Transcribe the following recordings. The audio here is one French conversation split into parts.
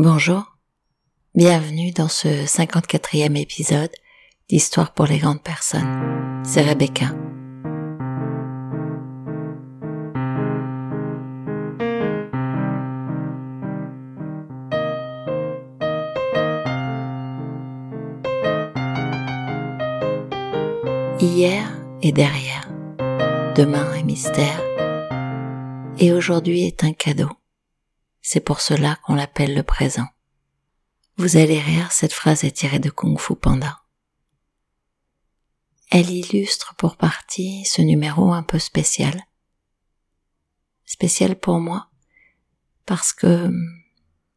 Bonjour, bienvenue dans ce 54e épisode d'Histoire pour les grandes personnes. C'est Rebecca. Hier est derrière, demain est mystère, et aujourd'hui est un cadeau. C'est pour cela qu'on l'appelle le présent. Vous allez rire, cette phrase est tirée de Kung Fu Panda. Elle illustre pour partie ce numéro un peu spécial. Spécial pour moi parce que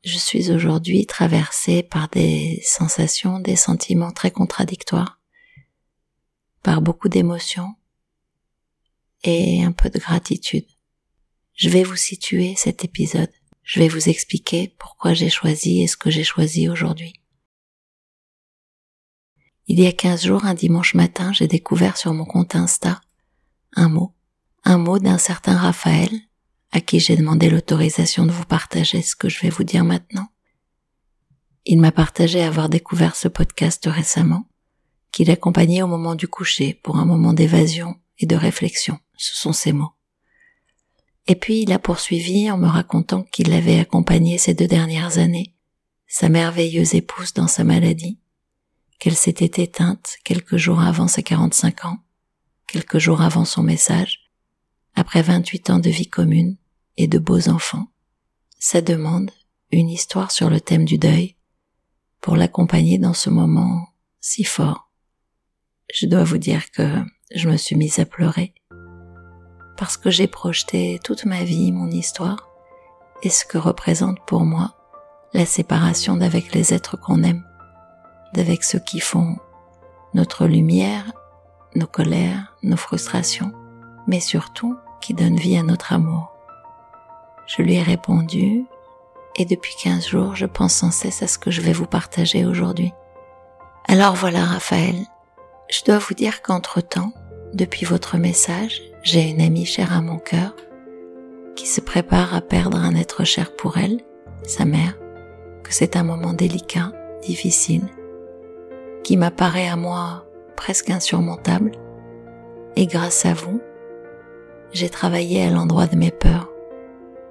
je suis aujourd'hui traversée par des sensations, des sentiments très contradictoires, par beaucoup d'émotions et un peu de gratitude. Je vais vous situer cet épisode je vais vous expliquer pourquoi j'ai choisi et ce que j'ai choisi aujourd'hui. Il y a quinze jours, un dimanche matin, j'ai découvert sur mon compte Insta un mot, un mot d'un certain Raphaël, à qui j'ai demandé l'autorisation de vous partager ce que je vais vous dire maintenant. Il m'a partagé avoir découvert ce podcast récemment, qu'il accompagnait au moment du coucher pour un moment d'évasion et de réflexion. Ce sont ces mots. Et puis il a poursuivi en me racontant qu'il l'avait accompagné ces deux dernières années, sa merveilleuse épouse dans sa maladie, qu'elle s'était éteinte quelques jours avant ses 45 ans, quelques jours avant son message, après 28 ans de vie commune et de beaux enfants. Sa demande, une histoire sur le thème du deuil, pour l'accompagner dans ce moment si fort. Je dois vous dire que je me suis mise à pleurer parce que j'ai projeté toute ma vie, mon histoire, et ce que représente pour moi la séparation d'avec les êtres qu'on aime, d'avec ceux qui font notre lumière, nos colères, nos frustrations, mais surtout qui donnent vie à notre amour. Je lui ai répondu, et depuis 15 jours, je pense sans cesse à ce que je vais vous partager aujourd'hui. Alors voilà, Raphaël, je dois vous dire qu'entre-temps, depuis votre message, j'ai une amie chère à mon cœur qui se prépare à perdre un être cher pour elle, sa mère, que c'est un moment délicat, difficile, qui m'apparaît à moi presque insurmontable, et grâce à vous, j'ai travaillé à l'endroit de mes peurs.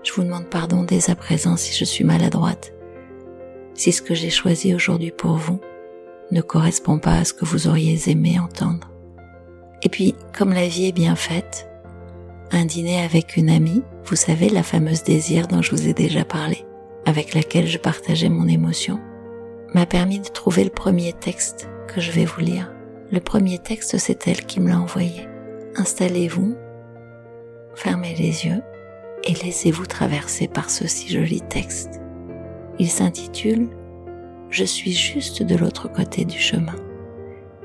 Je vous demande pardon dès à présent si je suis maladroite, si ce que j'ai choisi aujourd'hui pour vous ne correspond pas à ce que vous auriez aimé entendre. Et puis, comme la vie est bien faite, un dîner avec une amie, vous savez, la fameuse désir dont je vous ai déjà parlé, avec laquelle je partageais mon émotion, m'a permis de trouver le premier texte que je vais vous lire. Le premier texte, c'est elle qui me l'a envoyé. Installez-vous, fermez les yeux et laissez-vous traverser par ce si joli texte. Il s'intitule Je suis juste de l'autre côté du chemin.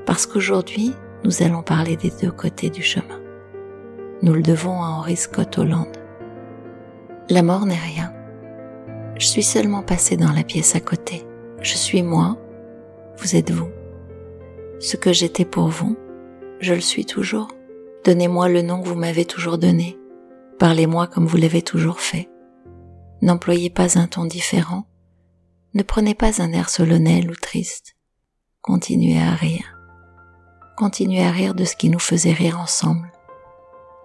Parce qu'aujourd'hui, nous allons parler des deux côtés du chemin. Nous le devons à Henri Scott Hollande. La mort n'est rien. Je suis seulement passé dans la pièce à côté. Je suis moi, vous êtes vous. Ce que j'étais pour vous, je le suis toujours. Donnez-moi le nom que vous m'avez toujours donné. Parlez-moi comme vous l'avez toujours fait. N'employez pas un ton différent. Ne prenez pas un air solennel ou triste. Continuez à rire continuez à rire de ce qui nous faisait rire ensemble.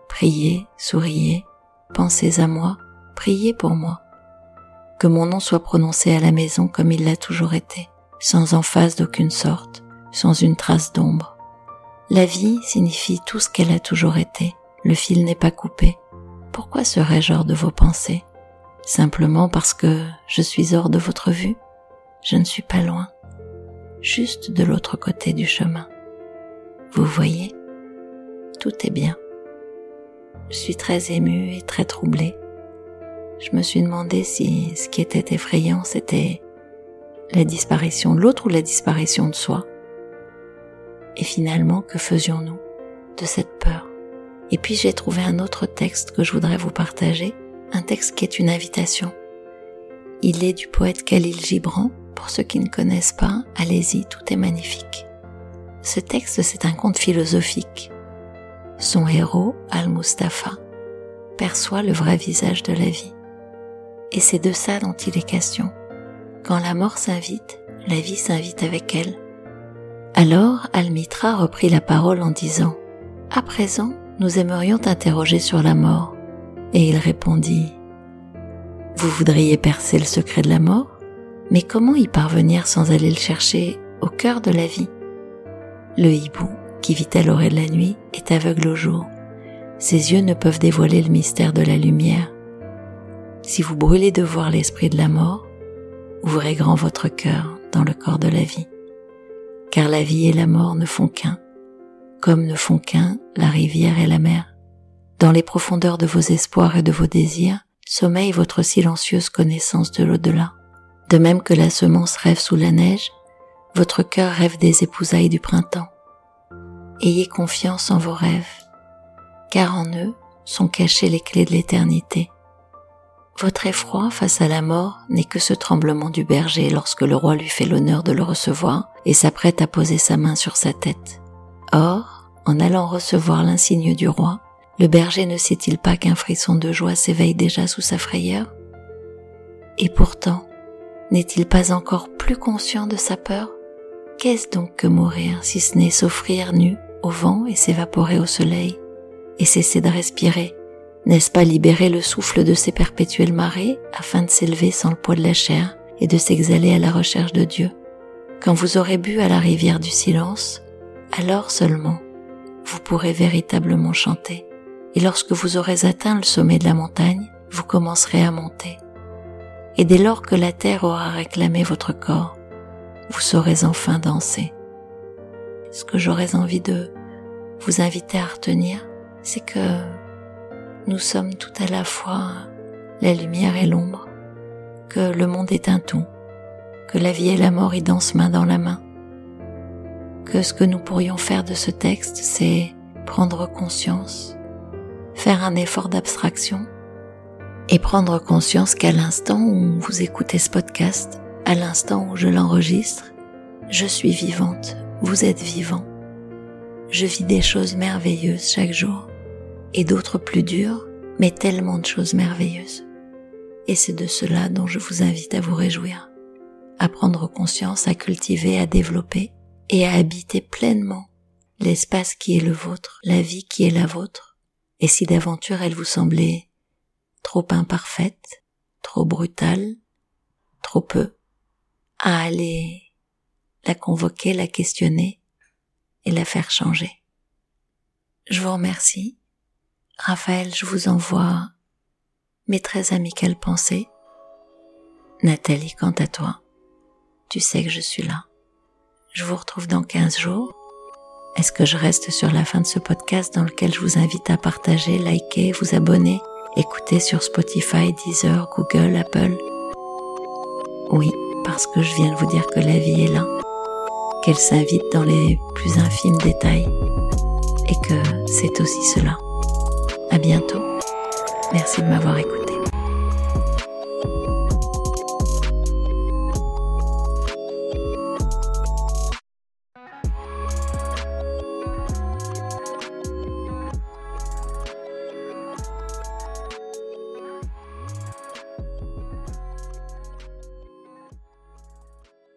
Priez, souriez, pensez à moi, priez pour moi. Que mon nom soit prononcé à la maison comme il l'a toujours été, sans emphase d'aucune sorte, sans une trace d'ombre. La vie signifie tout ce qu'elle a toujours été, le fil n'est pas coupé. Pourquoi serais-je hors de vos pensées? Simplement parce que je suis hors de votre vue? Je ne suis pas loin, juste de l'autre côté du chemin. Vous voyez, tout est bien. Je suis très émue et très troublée. Je me suis demandé si ce qui était effrayant, c'était la disparition de l'autre ou la disparition de soi. Et finalement, que faisions-nous de cette peur? Et puis j'ai trouvé un autre texte que je voudrais vous partager, un texte qui est une invitation. Il est du poète Khalil Gibran. Pour ceux qui ne connaissent pas, allez-y, tout est magnifique. Ce texte, c'est un conte philosophique. Son héros, Al-Mustafa, perçoit le vrai visage de la vie. Et c'est de ça dont il est question. Quand la mort s'invite, la vie s'invite avec elle. Alors Almitra reprit la parole en disant ⁇ À présent, nous aimerions t'interroger sur la mort. Et il répondit ⁇ Vous voudriez percer le secret de la mort? Mais comment y parvenir sans aller le chercher au cœur de la vie? Le hibou, qui vit à l'oreille de la nuit, est aveugle au jour. Ses yeux ne peuvent dévoiler le mystère de la lumière. Si vous brûlez de voir l'esprit de la mort, ouvrez grand votre cœur dans le corps de la vie. Car la vie et la mort ne font qu'un, comme ne font qu'un la rivière et la mer. Dans les profondeurs de vos espoirs et de vos désirs, sommeille votre silencieuse connaissance de l'au-delà. De même que la semence rêve sous la neige, votre cœur rêve des épousailles du printemps. Ayez confiance en vos rêves, car en eux sont cachées les clés de l'éternité. Votre effroi face à la mort n'est que ce tremblement du berger lorsque le roi lui fait l'honneur de le recevoir et s'apprête à poser sa main sur sa tête. Or, en allant recevoir l'insigne du roi, le berger ne sait-il pas qu'un frisson de joie s'éveille déjà sous sa frayeur? Et pourtant, n'est-il pas encore plus conscient de sa peur? Qu'est-ce donc que mourir si ce n'est s'offrir nu au vent et s'évaporer au soleil et cesser de respirer? N'est-ce pas libérer le souffle de ces perpétuelles marées afin de s'élever sans le poids de la chair et de s'exhaler à la recherche de Dieu? Quand vous aurez bu à la rivière du silence, alors seulement vous pourrez véritablement chanter. Et lorsque vous aurez atteint le sommet de la montagne, vous commencerez à monter. Et dès lors que la terre aura réclamé votre corps, vous saurez enfin danser? Ce que j'aurais envie de vous inviter à retenir, c'est que nous sommes tout à la fois la lumière et l'ombre, que le monde est un tout, que la vie et la mort y dansent main dans la main, que ce que nous pourrions faire de ce texte, c'est prendre conscience, faire un effort d'abstraction et prendre conscience qu'à l'instant où vous écoutez ce podcast, à l'instant où je l'enregistre, je suis vivante, vous êtes vivant. Je vis des choses merveilleuses chaque jour et d'autres plus dures, mais tellement de choses merveilleuses. Et c'est de cela dont je vous invite à vous réjouir, à prendre conscience, à cultiver, à développer et à habiter pleinement l'espace qui est le vôtre, la vie qui est la vôtre. Et si d'aventure elle vous semblait trop imparfaite, trop brutale, trop peu, à aller la convoquer, la questionner et la faire changer. Je vous remercie Raphaël, je vous envoie mes très amicales pensées. Nathalie, quant à toi, tu sais que je suis là. Je vous retrouve dans 15 jours. Est-ce que je reste sur la fin de ce podcast dans lequel je vous invite à partager, liker, vous abonner, écouter sur Spotify, Deezer, Google, Apple? Oui, parce que je viens de vous dire que la vie est là, qu'elle s'invite dans les plus infimes détails et que c'est aussi cela. À bientôt. Merci de m'avoir écouté.